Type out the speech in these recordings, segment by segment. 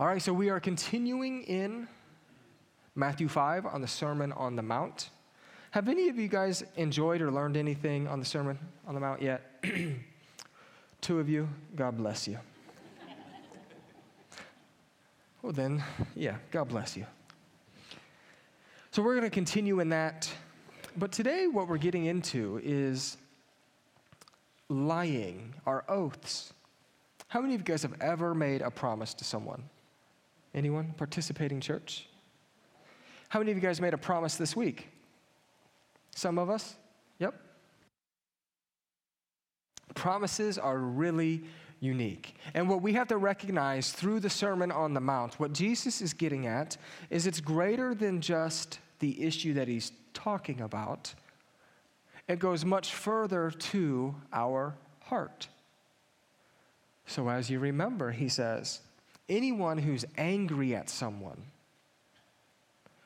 All right, so we are continuing in Matthew 5 on the Sermon on the Mount. Have any of you guys enjoyed or learned anything on the Sermon on the Mount yet? Two of you, God bless you. well, then, yeah, God bless you. So we're going to continue in that. But today, what we're getting into is lying, our oaths. How many of you guys have ever made a promise to someone? Anyone participating church? How many of you guys made a promise this week? Some of us? Yep. Promises are really unique. And what we have to recognize through the Sermon on the Mount, what Jesus is getting at, is it's greater than just the issue that he's talking about, it goes much further to our heart. So, as you remember, he says, anyone who's angry at someone,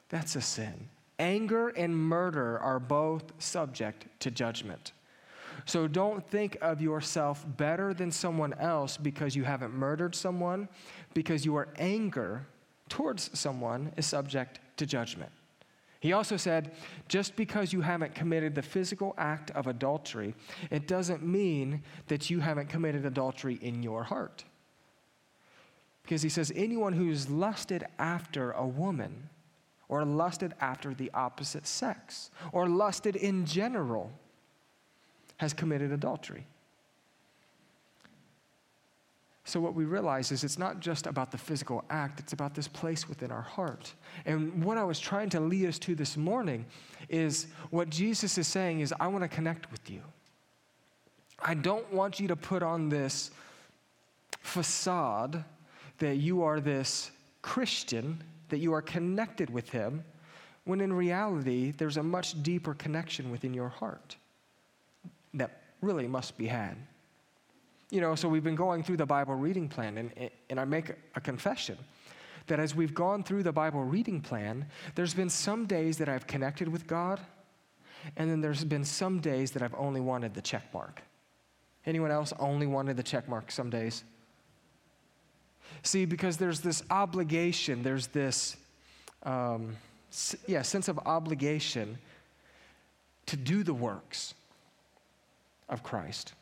that's a sin. Anger and murder are both subject to judgment. So don't think of yourself better than someone else because you haven't murdered someone, because your anger towards someone is subject to judgment. He also said, just because you haven't committed the physical act of adultery, it doesn't mean that you haven't committed adultery in your heart. Because he says, anyone who's lusted after a woman, or lusted after the opposite sex, or lusted in general, has committed adultery. So, what we realize is it's not just about the physical act, it's about this place within our heart. And what I was trying to lead us to this morning is what Jesus is saying is, I want to connect with you. I don't want you to put on this facade that you are this Christian, that you are connected with Him, when in reality, there's a much deeper connection within your heart that really must be had you know, so we've been going through the Bible reading plan, and, and I make a confession that as we've gone through the Bible reading plan, there's been some days that I've connected with God, and then there's been some days that I've only wanted the check mark. Anyone else only wanted the check mark some days? See, because there's this obligation, there's this, um, yeah, sense of obligation to do the works of Christ.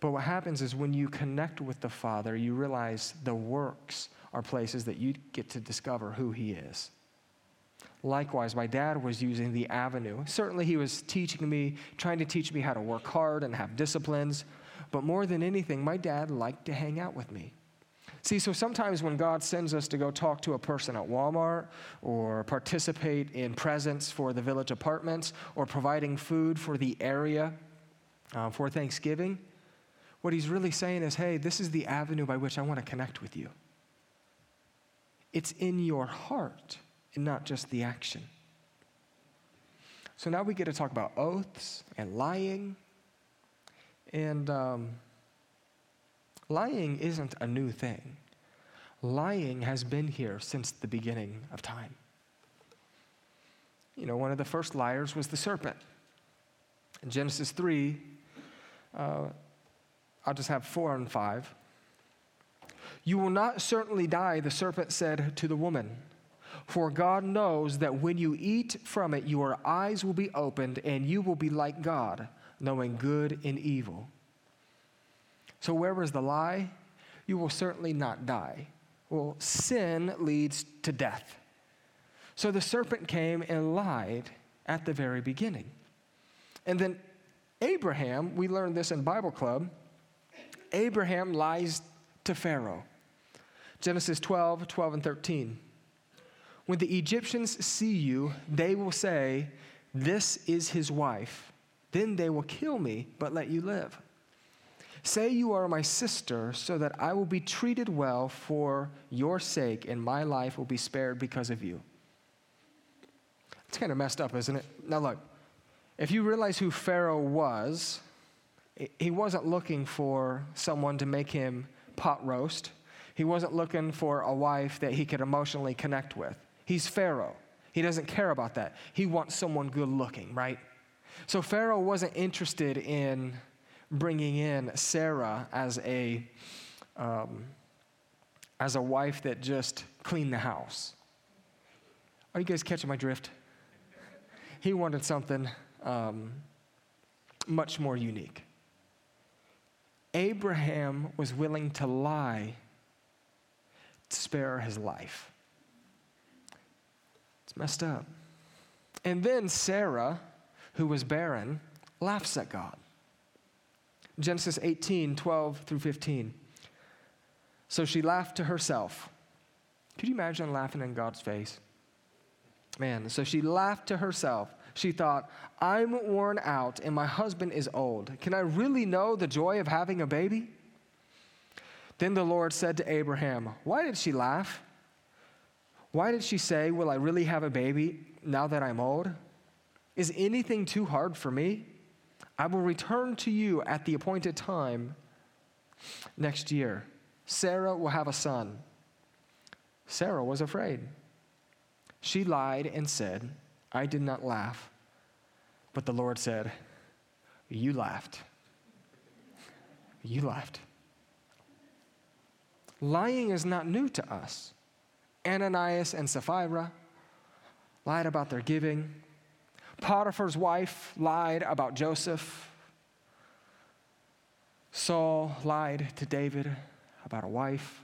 But what happens is when you connect with the Father, you realize the works are places that you get to discover who He is. Likewise, my dad was using the avenue. Certainly, he was teaching me, trying to teach me how to work hard and have disciplines. But more than anything, my dad liked to hang out with me. See, so sometimes when God sends us to go talk to a person at Walmart or participate in presents for the village apartments or providing food for the area uh, for Thanksgiving, what he's really saying is, hey, this is the avenue by which I want to connect with you. It's in your heart and not just the action. So now we get to talk about oaths and lying. And um, lying isn't a new thing, lying has been here since the beginning of time. You know, one of the first liars was the serpent. In Genesis 3, uh, I'll just have four and five. You will not certainly die, the serpent said to the woman. For God knows that when you eat from it, your eyes will be opened and you will be like God, knowing good and evil. So, where is the lie? You will certainly not die. Well, sin leads to death. So the serpent came and lied at the very beginning. And then Abraham, we learned this in Bible Club, Abraham lies to Pharaoh. Genesis 12, 12, and 13. When the Egyptians see you, they will say, This is his wife. Then they will kill me, but let you live. Say you are my sister, so that I will be treated well for your sake, and my life will be spared because of you. It's kind of messed up, isn't it? Now, look, if you realize who Pharaoh was, he wasn't looking for someone to make him pot roast. He wasn't looking for a wife that he could emotionally connect with. He's Pharaoh. He doesn't care about that. He wants someone good looking, right? So Pharaoh wasn't interested in bringing in Sarah as a, um, as a wife that just cleaned the house. Are you guys catching my drift? He wanted something um, much more unique. Abraham was willing to lie to spare his life. It's messed up. And then Sarah, who was barren, laughs at God. Genesis 18, 12 through 15. So she laughed to herself. Could you imagine laughing in God's face? Man, so she laughed to herself. She thought, I'm worn out and my husband is old. Can I really know the joy of having a baby? Then the Lord said to Abraham, Why did she laugh? Why did she say, Will I really have a baby now that I'm old? Is anything too hard for me? I will return to you at the appointed time next year. Sarah will have a son. Sarah was afraid. She lied and said, I did not laugh. But the Lord said, You laughed. You laughed. Lying is not new to us. Ananias and Sapphira lied about their giving. Potiphar's wife lied about Joseph. Saul lied to David about a wife.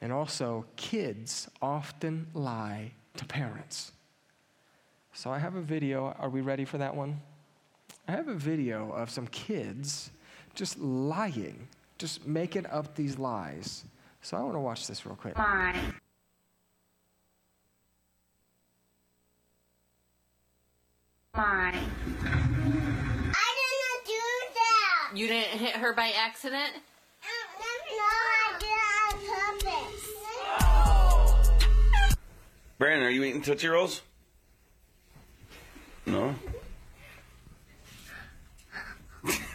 And also, kids often lie to parents. So I have a video. Are we ready for that one? I have a video of some kids just lying, just making up these lies. So I want to watch this real quick. Mine. Mine. I didn't do that. You didn't hit her by accident? No, I did it on purpose. Brandon, are you eating Tootsie Rolls? No?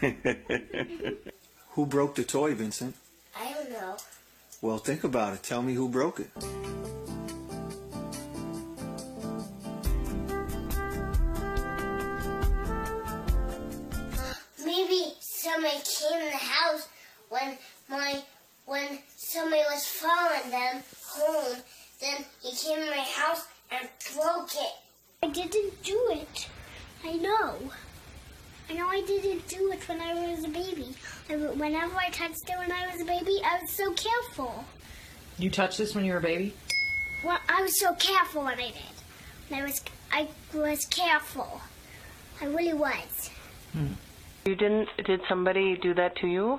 Who broke the toy, Vincent? I don't know. Well, think about it. Tell me who broke it. Came in the house when my when somebody was following them home. Then he came in my house and broke it. I didn't do it. I know. I know I didn't do it when I was a baby. I, whenever I touched it when I was a baby, I was so careful. You touched this when you were a baby? Well, I was so careful when I did. And I was I was careful. I really was. Hmm. You didn't? Did somebody do that to you?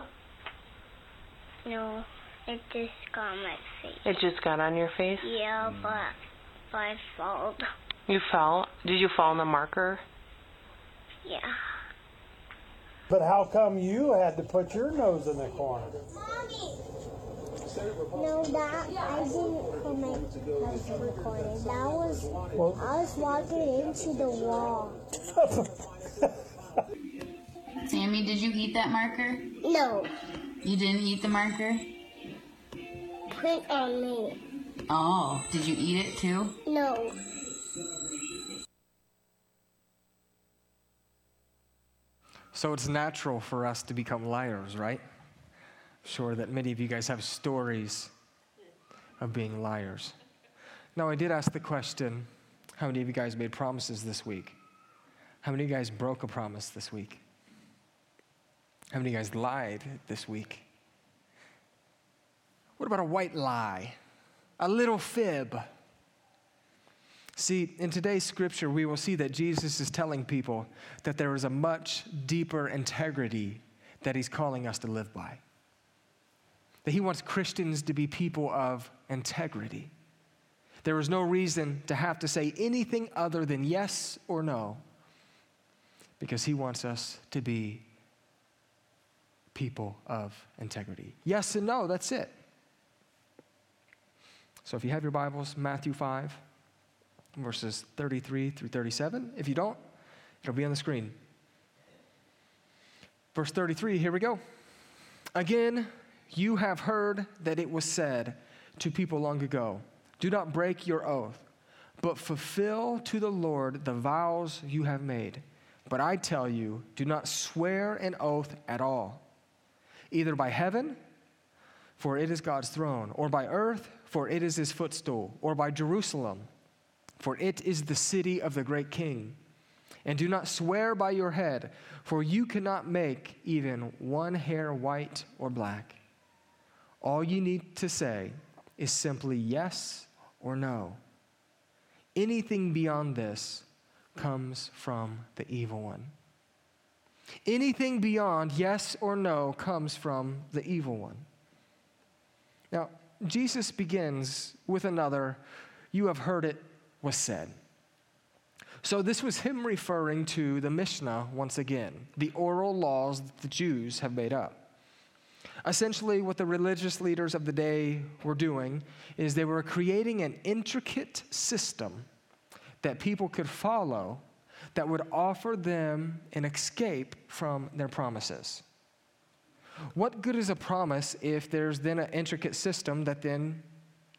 No, it just got on my face. It just got on your face. Yeah, mm. but, but I fell. You fell. Did you fall on the marker? Yeah. But how come you had to put your nose in the corner? No, that I didn't put my nose in the corner. That was I was walking into the wall. Sammy, did you eat that marker? No, You didn't eat the marker? put it on me. Oh, did you eat it too? No. So it's natural for us to become liars, right? Sure that many of you guys have stories of being liars. Now, I did ask the question how many of you guys made promises this week? How many of you guys broke a promise this week? How many of you guys lied this week? What about a white lie? A little fib? See, in today's scripture, we will see that Jesus is telling people that there is a much deeper integrity that he's calling us to live by. That he wants Christians to be people of integrity. There is no reason to have to say anything other than yes or no, because he wants us to be people of integrity. Yes and no, that's it. So if you have your Bibles, Matthew 5, verses 33 through 37. If you don't, it'll be on the screen. Verse 33, here we go. Again, you have heard that it was said to people long ago do not break your oath, but fulfill to the Lord the vows you have made. But I tell you, do not swear an oath at all, either by heaven, for it is God's throne, or by earth, for it is his footstool, or by Jerusalem, for it is the city of the great king. And do not swear by your head, for you cannot make even one hair white or black. All you need to say is simply yes or no. Anything beyond this comes from the evil one. Anything beyond yes or no comes from the evil one. Now, Jesus begins with another, you have heard it was said. So, this was him referring to the Mishnah once again, the oral laws that the Jews have made up. Essentially, what the religious leaders of the day were doing is they were creating an intricate system that people could follow that would offer them an escape from their promises. What good is a promise if there's then an intricate system that then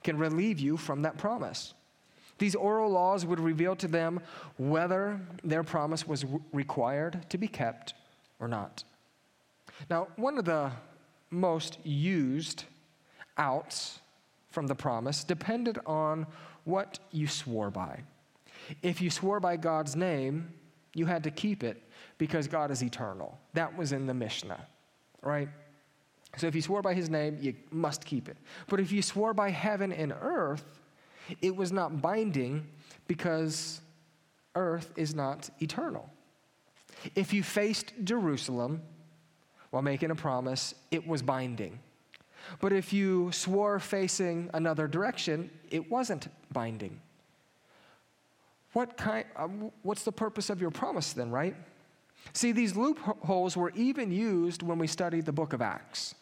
can relieve you from that promise? These oral laws would reveal to them whether their promise was required to be kept or not. Now, one of the most used outs from the promise depended on what you swore by. If you swore by God's name, you had to keep it because God is eternal. That was in the Mishnah, right? So if you swore by his name, you must keep it. But if you swore by heaven and earth, it was not binding because earth is not eternal. If you faced Jerusalem while making a promise, it was binding. But if you swore facing another direction, it wasn't binding. What kind, uh, what's the purpose of your promise then, right? See, these loopholes were even used when we studied the book of Acts.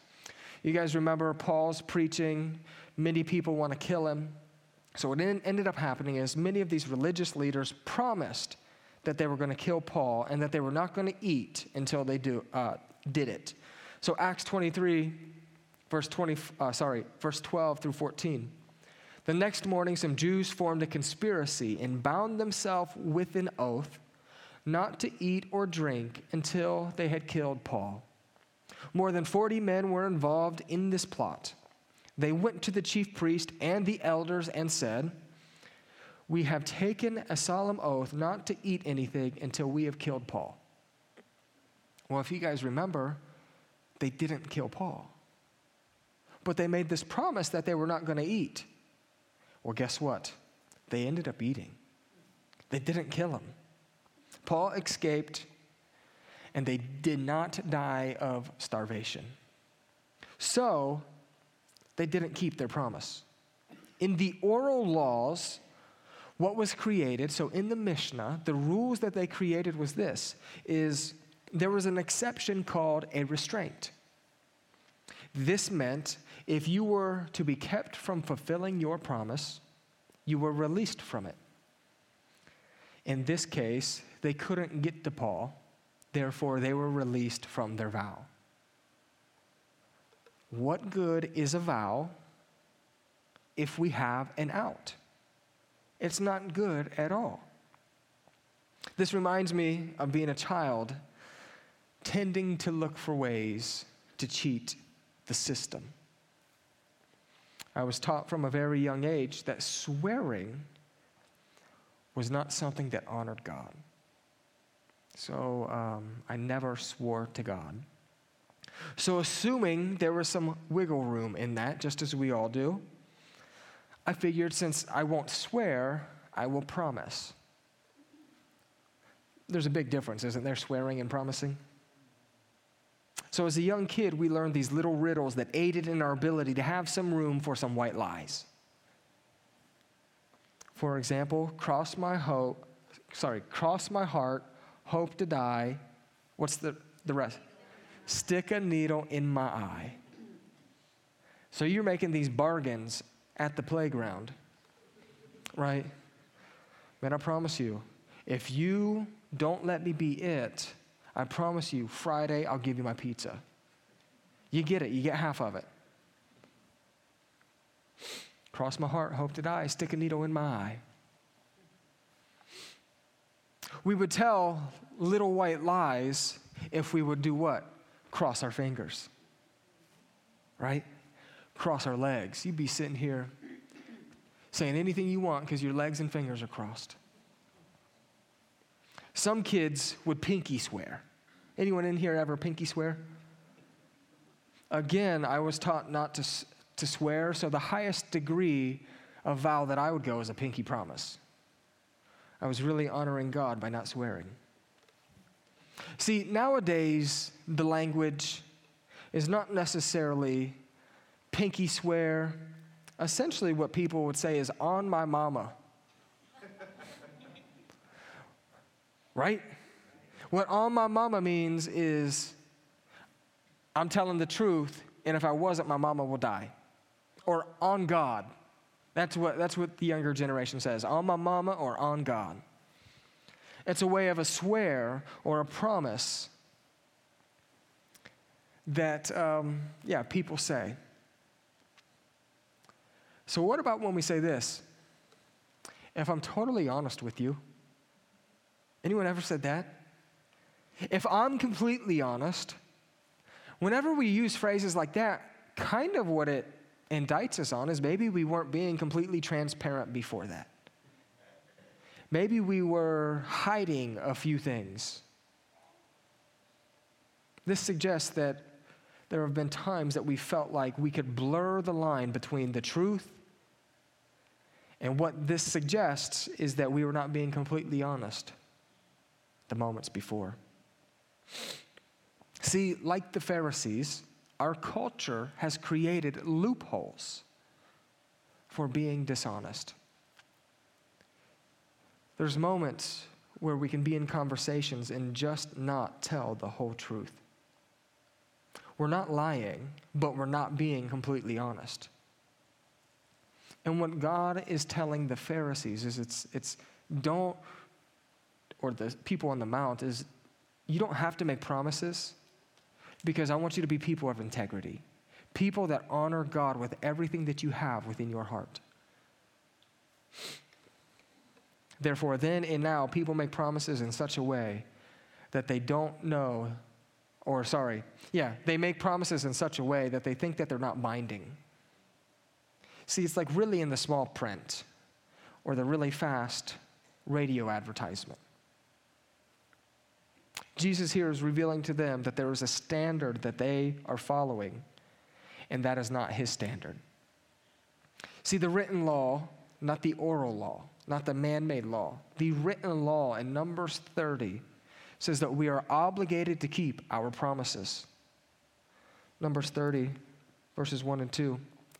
You guys remember Paul's preaching, many people want to kill him. So, what ended up happening is many of these religious leaders promised that they were going to kill Paul and that they were not going to eat until they do, uh, did it. So, Acts 23, verse 20, uh, sorry, verse 12 through 14. The next morning, some Jews formed a conspiracy and bound themselves with an oath not to eat or drink until they had killed Paul. More than 40 men were involved in this plot. They went to the chief priest and the elders and said, We have taken a solemn oath not to eat anything until we have killed Paul. Well, if you guys remember, they didn't kill Paul. But they made this promise that they were not going to eat. Well, guess what? They ended up eating. They didn't kill him. Paul escaped, and they did not die of starvation. So, they didn't keep their promise. In the oral laws, what was created, so in the Mishnah, the rules that they created was this is there was an exception called a restraint. This meant if you were to be kept from fulfilling your promise, you were released from it. In this case, they couldn't get to Paul, therefore, they were released from their vow. What good is a vow if we have an out? It's not good at all. This reminds me of being a child tending to look for ways to cheat the system. I was taught from a very young age that swearing was not something that honored God. So um, I never swore to God. So, assuming there was some wiggle room in that, just as we all do, I figured since I won't swear, I will promise. There's a big difference, isn't there, swearing and promising? So, as a young kid, we learned these little riddles that aided in our ability to have some room for some white lies. For example, cross my hope, sorry, cross my heart, hope to die. What's the, the rest? Stick a needle in my eye. So you're making these bargains at the playground, right? Man, I promise you, if you don't let me be it, I promise you, Friday, I'll give you my pizza. You get it, you get half of it. Cross my heart, hope to die, stick a needle in my eye. We would tell little white lies if we would do what? Cross our fingers. Right? cross our legs. You'd be sitting here saying anything you want because your legs and fingers are crossed. Some kids would pinky swear. Anyone in here ever pinky swear? Again, I was taught not to, to swear, so the highest degree of vow that I would go is a pinky promise. I was really honoring God by not swearing. See, nowadays, the language is not necessarily pinky swear. Essentially, what people would say is on my mama. Right? What on my mama means is I'm telling the truth, and if I wasn't, my mama will die. Or on God. That's what, that's what the younger generation says on my mama or on God. It's a way of a swear or a promise that, um, yeah, people say. So, what about when we say this? If I'm totally honest with you, anyone ever said that? If I'm completely honest, whenever we use phrases like that, kind of what it indicts us on is maybe we weren't being completely transparent before that. Maybe we were hiding a few things. This suggests that there have been times that we felt like we could blur the line between the truth and what this suggests is that we were not being completely honest the moments before. See, like the Pharisees, our culture has created loopholes for being dishonest. There's moments where we can be in conversations and just not tell the whole truth. We're not lying, but we're not being completely honest. And what God is telling the Pharisees is it's, it's don't, or the people on the Mount, is you don't have to make promises because I want you to be people of integrity, people that honor God with everything that you have within your heart. Therefore, then and now, people make promises in such a way that they don't know, or sorry, yeah, they make promises in such a way that they think that they're not binding. See, it's like really in the small print or the really fast radio advertisement. Jesus here is revealing to them that there is a standard that they are following, and that is not his standard. See, the written law, not the oral law, not the man made law, the written law in Numbers 30 says that we are obligated to keep our promises. Numbers 30, verses 1 and 2.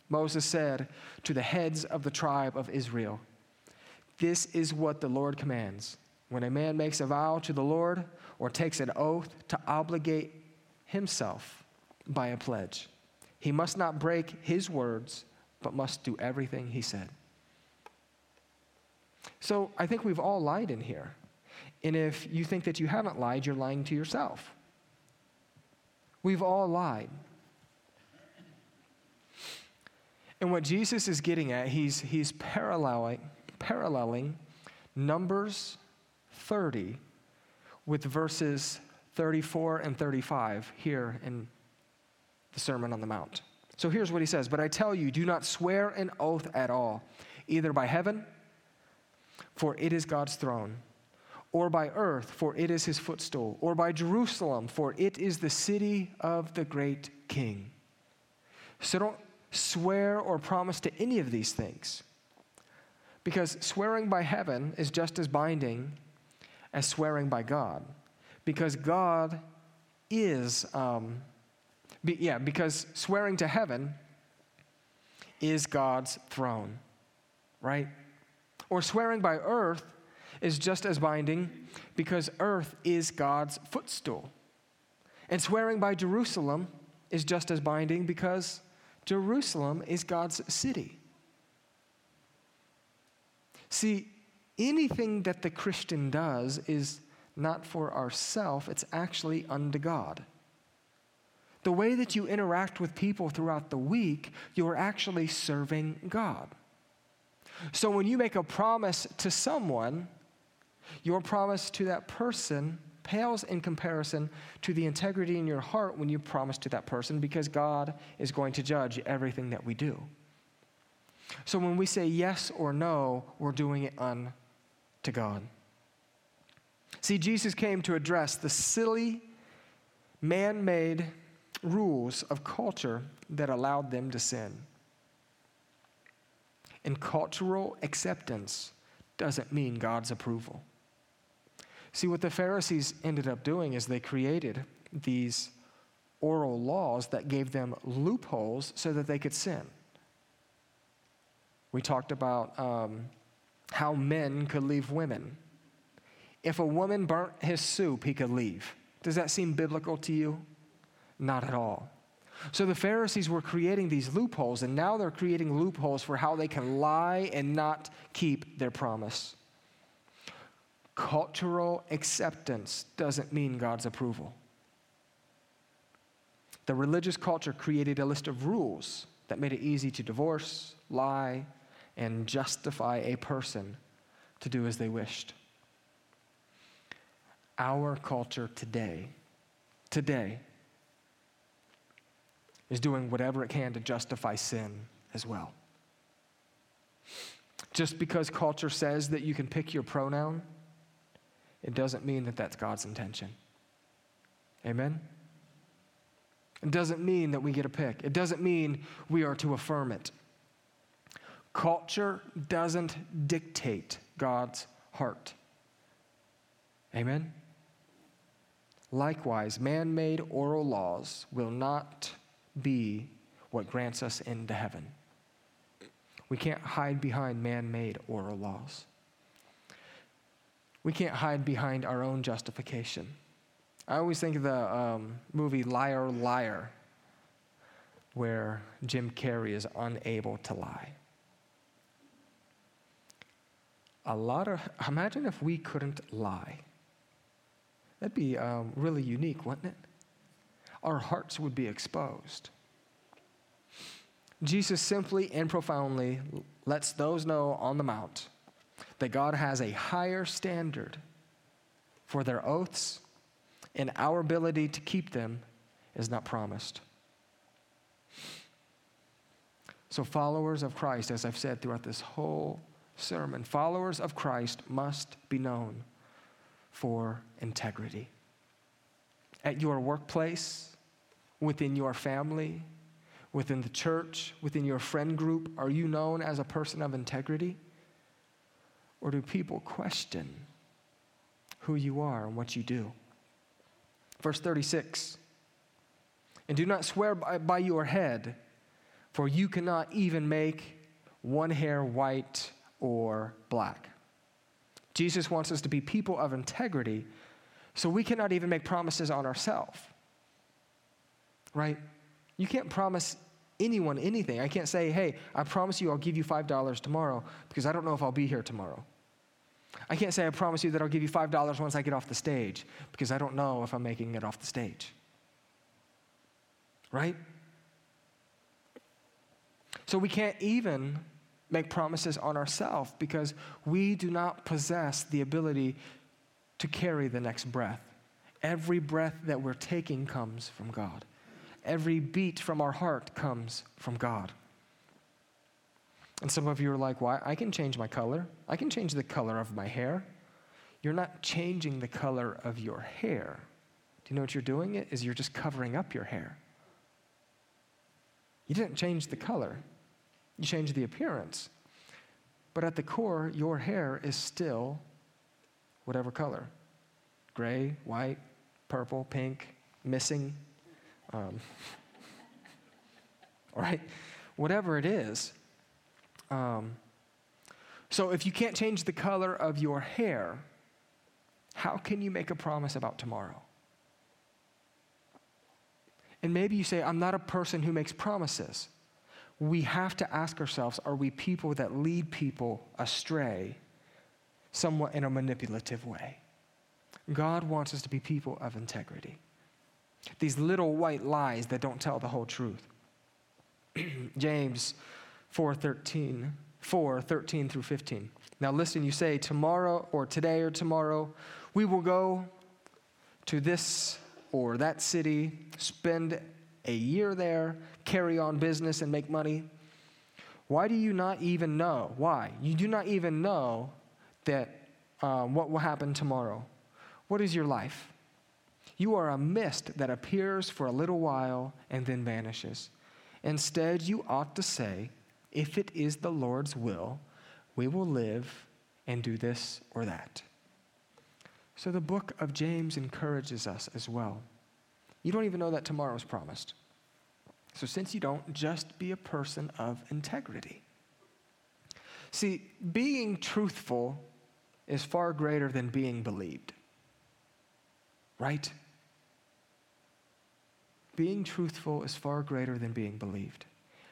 Moses said to the heads of the tribe of Israel, This is what the Lord commands. When a man makes a vow to the Lord or takes an oath to obligate himself by a pledge, he must not break his words, but must do everything he said. So I think we've all lied in here. And if you think that you haven't lied, you're lying to yourself. We've all lied. And what Jesus is getting at, he's, he's paralleling, paralleling Numbers 30 with verses 34 and 35 here in the Sermon on the Mount. So here's what he says But I tell you, do not swear an oath at all, either by heaven, for it is God's throne, or by earth, for it is his footstool, or by Jerusalem, for it is the city of the great king. So don't swear or promise to any of these things. Because swearing by heaven is just as binding as swearing by God. Because God is, um, be, yeah, because swearing to heaven is God's throne, right? Or swearing by earth is just as binding because earth is God's footstool. And swearing by Jerusalem is just as binding because Jerusalem is God's city. See, anything that the Christian does is not for ourself, it's actually unto God. The way that you interact with people throughout the week, you're actually serving God. So when you make a promise to someone, your promise to that person pales in comparison to the integrity in your heart when you promise to that person because God is going to judge everything that we do. So when we say yes or no, we're doing it unto God. See, Jesus came to address the silly, man made rules of culture that allowed them to sin. And cultural acceptance doesn't mean God's approval. See, what the Pharisees ended up doing is they created these oral laws that gave them loopholes so that they could sin. We talked about um, how men could leave women. If a woman burnt his soup, he could leave. Does that seem biblical to you? Not at all. So the Pharisees were creating these loopholes, and now they're creating loopholes for how they can lie and not keep their promise. Cultural acceptance doesn't mean God's approval. The religious culture created a list of rules that made it easy to divorce, lie, and justify a person to do as they wished. Our culture today, today, is doing whatever it can to justify sin as well. Just because culture says that you can pick your pronoun, it doesn't mean that that's God's intention. Amen? It doesn't mean that we get a pick. It doesn't mean we are to affirm it. Culture doesn't dictate God's heart. Amen? Likewise, man made oral laws will not be what grants us into heaven. We can't hide behind man made oral laws. We can't hide behind our own justification. I always think of the um, movie Liar, Liar, where Jim Carrey is unable to lie. A lot of, imagine if we couldn't lie. That'd be um, really unique, wouldn't it? Our hearts would be exposed. Jesus simply and profoundly lets those know on the Mount that God has a higher standard for their oaths, and our ability to keep them is not promised. So, followers of Christ, as I've said throughout this whole sermon, followers of Christ must be known for integrity. At your workplace, within your family, within the church, within your friend group, are you known as a person of integrity? Or do people question who you are and what you do? Verse 36 And do not swear by, by your head, for you cannot even make one hair white or black. Jesus wants us to be people of integrity, so we cannot even make promises on ourselves. Right? You can't promise anyone anything. I can't say, hey, I promise you I'll give you $5 tomorrow because I don't know if I'll be here tomorrow. I can't say, I promise you that I'll give you $5 once I get off the stage because I don't know if I'm making it off the stage. Right? So we can't even make promises on ourselves because we do not possess the ability to carry the next breath. Every breath that we're taking comes from God. Every beat from our heart comes from God. And some of you are like, why? I can change my color. I can change the color of my hair. You're not changing the color of your hair. Do you know what you're doing? It is you're just covering up your hair. You didn't change the color. You change the appearance. But at the core, your hair is still whatever color gray, white, purple, pink, missing. Um, all right? Whatever it is. Um, so if you can't change the color of your hair, how can you make a promise about tomorrow? And maybe you say, I'm not a person who makes promises we have to ask ourselves are we people that lead people astray somewhat in a manipulative way? God wants us to be people of integrity. These little white lies that don't tell the whole truth. James 4:13, 4, 13 through 15. Now listen, you say tomorrow or today or tomorrow, we will go to this or that city, spend a year there, carry on business, and make money? Why do you not even know? Why? You do not even know that um, what will happen tomorrow. What is your life? You are a mist that appears for a little while and then vanishes. Instead, you ought to say, if it is the Lord's will, we will live and do this or that. So the book of James encourages us as well. You don't even know that tomorrow is promised. So, since you don't, just be a person of integrity. See, being truthful is far greater than being believed. Right? Being truthful is far greater than being believed.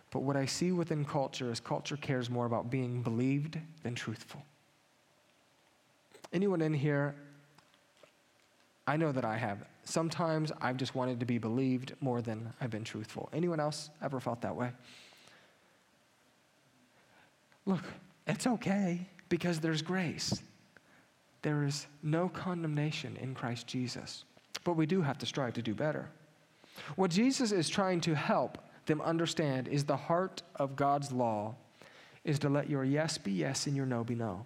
But what I see within culture is culture cares more about being believed than truthful. Anyone in here, I know that I have. Sometimes I've just wanted to be believed more than I've been truthful. Anyone else ever felt that way? Look, it's okay because there's grace. There is no condemnation in Christ Jesus. But we do have to strive to do better. What Jesus is trying to help them understand is the heart of God's law is to let your yes be yes and your no be no.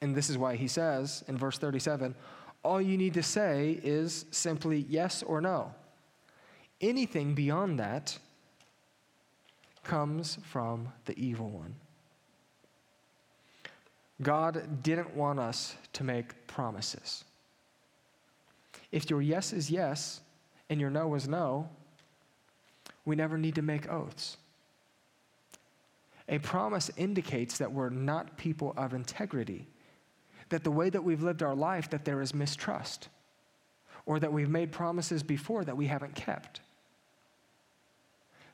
And this is why he says in verse 37 all you need to say is simply yes or no. Anything beyond that comes from the evil one. God didn't want us to make promises. If your yes is yes and your no is no, we never need to make oaths. A promise indicates that we're not people of integrity, that the way that we've lived our life that there is mistrust, or that we've made promises before that we haven't kept.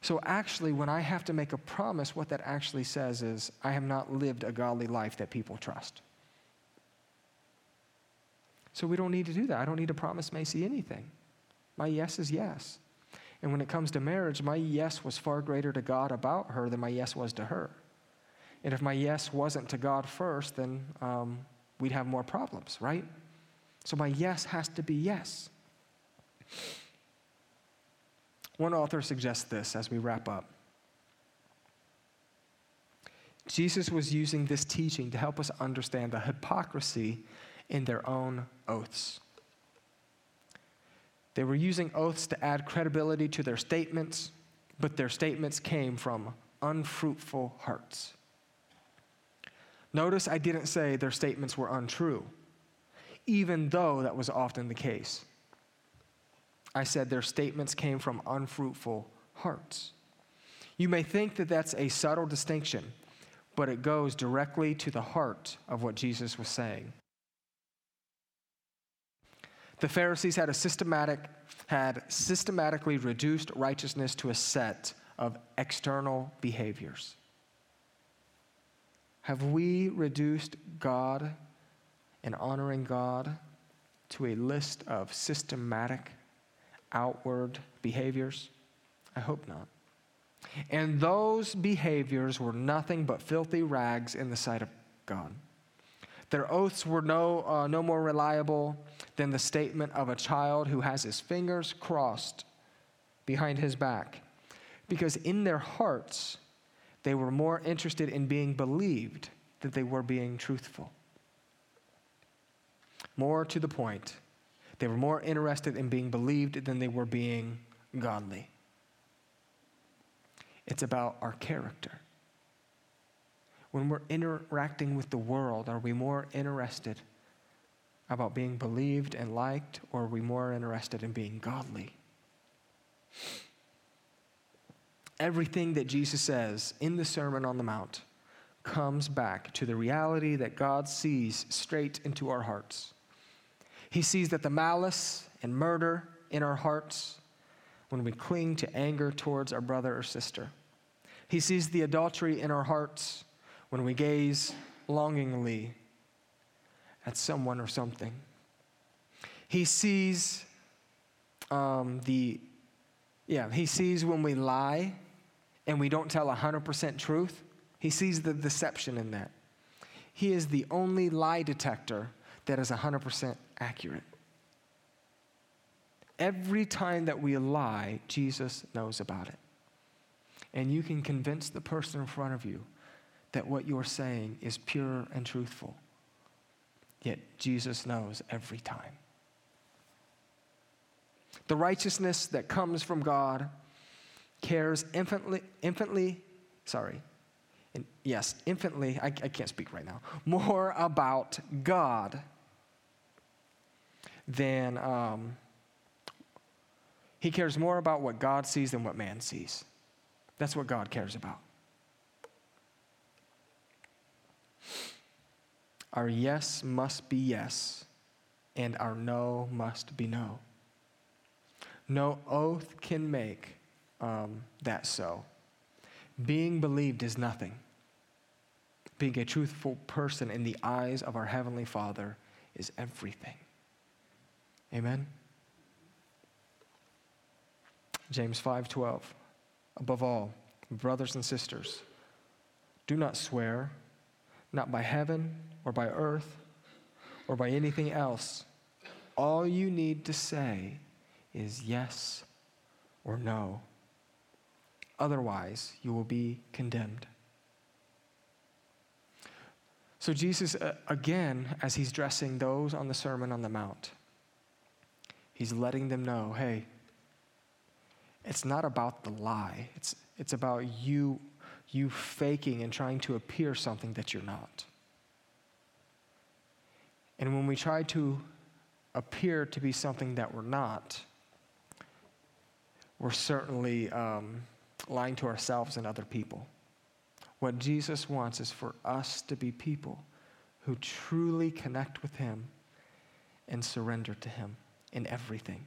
So, actually, when I have to make a promise, what that actually says is, I have not lived a godly life that people trust. So, we don't need to do that. I don't need to promise Macy anything. My yes is yes. And when it comes to marriage, my yes was far greater to God about her than my yes was to her. And if my yes wasn't to God first, then um, we'd have more problems, right? So my yes has to be yes. One author suggests this as we wrap up. Jesus was using this teaching to help us understand the hypocrisy in their own oaths. They were using oaths to add credibility to their statements, but their statements came from unfruitful hearts. Notice I didn't say their statements were untrue, even though that was often the case. I said their statements came from unfruitful hearts. You may think that that's a subtle distinction, but it goes directly to the heart of what Jesus was saying. The Pharisees had systematic had systematically reduced righteousness to a set of external behaviors. Have we reduced God and honoring God to a list of systematic outward behaviors? I hope not. And those behaviors were nothing but filthy rags in the sight of God. Their oaths were no, uh, no more reliable than the statement of a child who has his fingers crossed behind his back. Because in their hearts, they were more interested in being believed than they were being truthful. More to the point, they were more interested in being believed than they were being godly. It's about our character. When we're interacting with the world, are we more interested about being believed and liked, or are we more interested in being godly? Everything that Jesus says in the Sermon on the Mount comes back to the reality that God sees straight into our hearts. He sees that the malice and murder in our hearts when we cling to anger towards our brother or sister. He sees the adultery in our hearts when we gaze longingly at someone or something. He sees um, the, yeah, he sees when we lie and we don't tell 100% truth. He sees the deception in that. He is the only lie detector that is 100% accurate. Every time that we lie, Jesus knows about it. And you can convince the person in front of you that what you're saying is pure and truthful. Yet Jesus knows every time. The righteousness that comes from God cares infinitely, infinitely, sorry, in, yes, infinitely, I, I can't speak right now, more about God than, um, he cares more about what God sees than what man sees. That's what God cares about. Our yes must be yes, and our no must be no. No oath can make um, that so. Being believed is nothing. Being a truthful person in the eyes of our Heavenly Father is everything. Amen? James 5:12 Above all, brothers and sisters, do not swear, not by heaven or by earth or by anything else. All you need to say is yes or no. Otherwise, you will be condemned. So, Jesus, uh, again, as he's dressing those on the Sermon on the Mount, he's letting them know hey, it's not about the lie, it's, it's about you, you faking and trying to appear something that you're not. And when we try to appear to be something that we're not, we're certainly um, lying to ourselves and other people. What Jesus wants is for us to be people who truly connect with Him and surrender to Him in everything.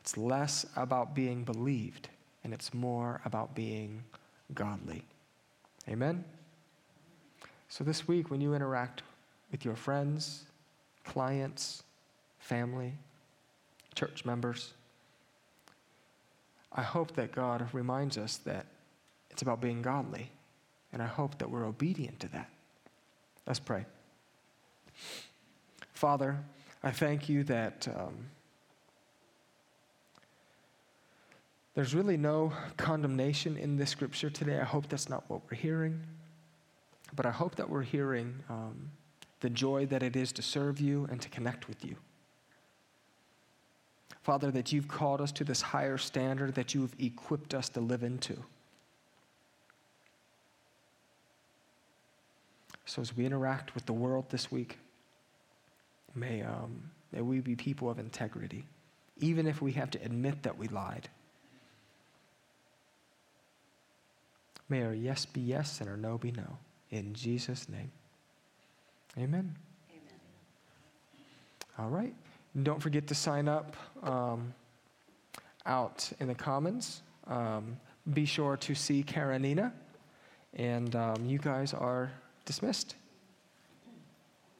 It's less about being believed, and it's more about being godly. Amen? So, this week, when you interact with your friends, clients, family, church members, I hope that God reminds us that it's about being godly, and I hope that we're obedient to that. Let's pray. Father, I thank you that um, there's really no condemnation in this scripture today. I hope that's not what we're hearing, but I hope that we're hearing um, the joy that it is to serve you and to connect with you. Father, that you've called us to this higher standard that you've equipped us to live into. So as we interact with the world this week, may, um, may we be people of integrity, even if we have to admit that we lied. May our yes be yes and our no be no. In Jesus' name. Amen. Amen. All right. Don't forget to sign up um, out in the Commons. Um, be sure to see Karenina. And um, you guys are dismissed.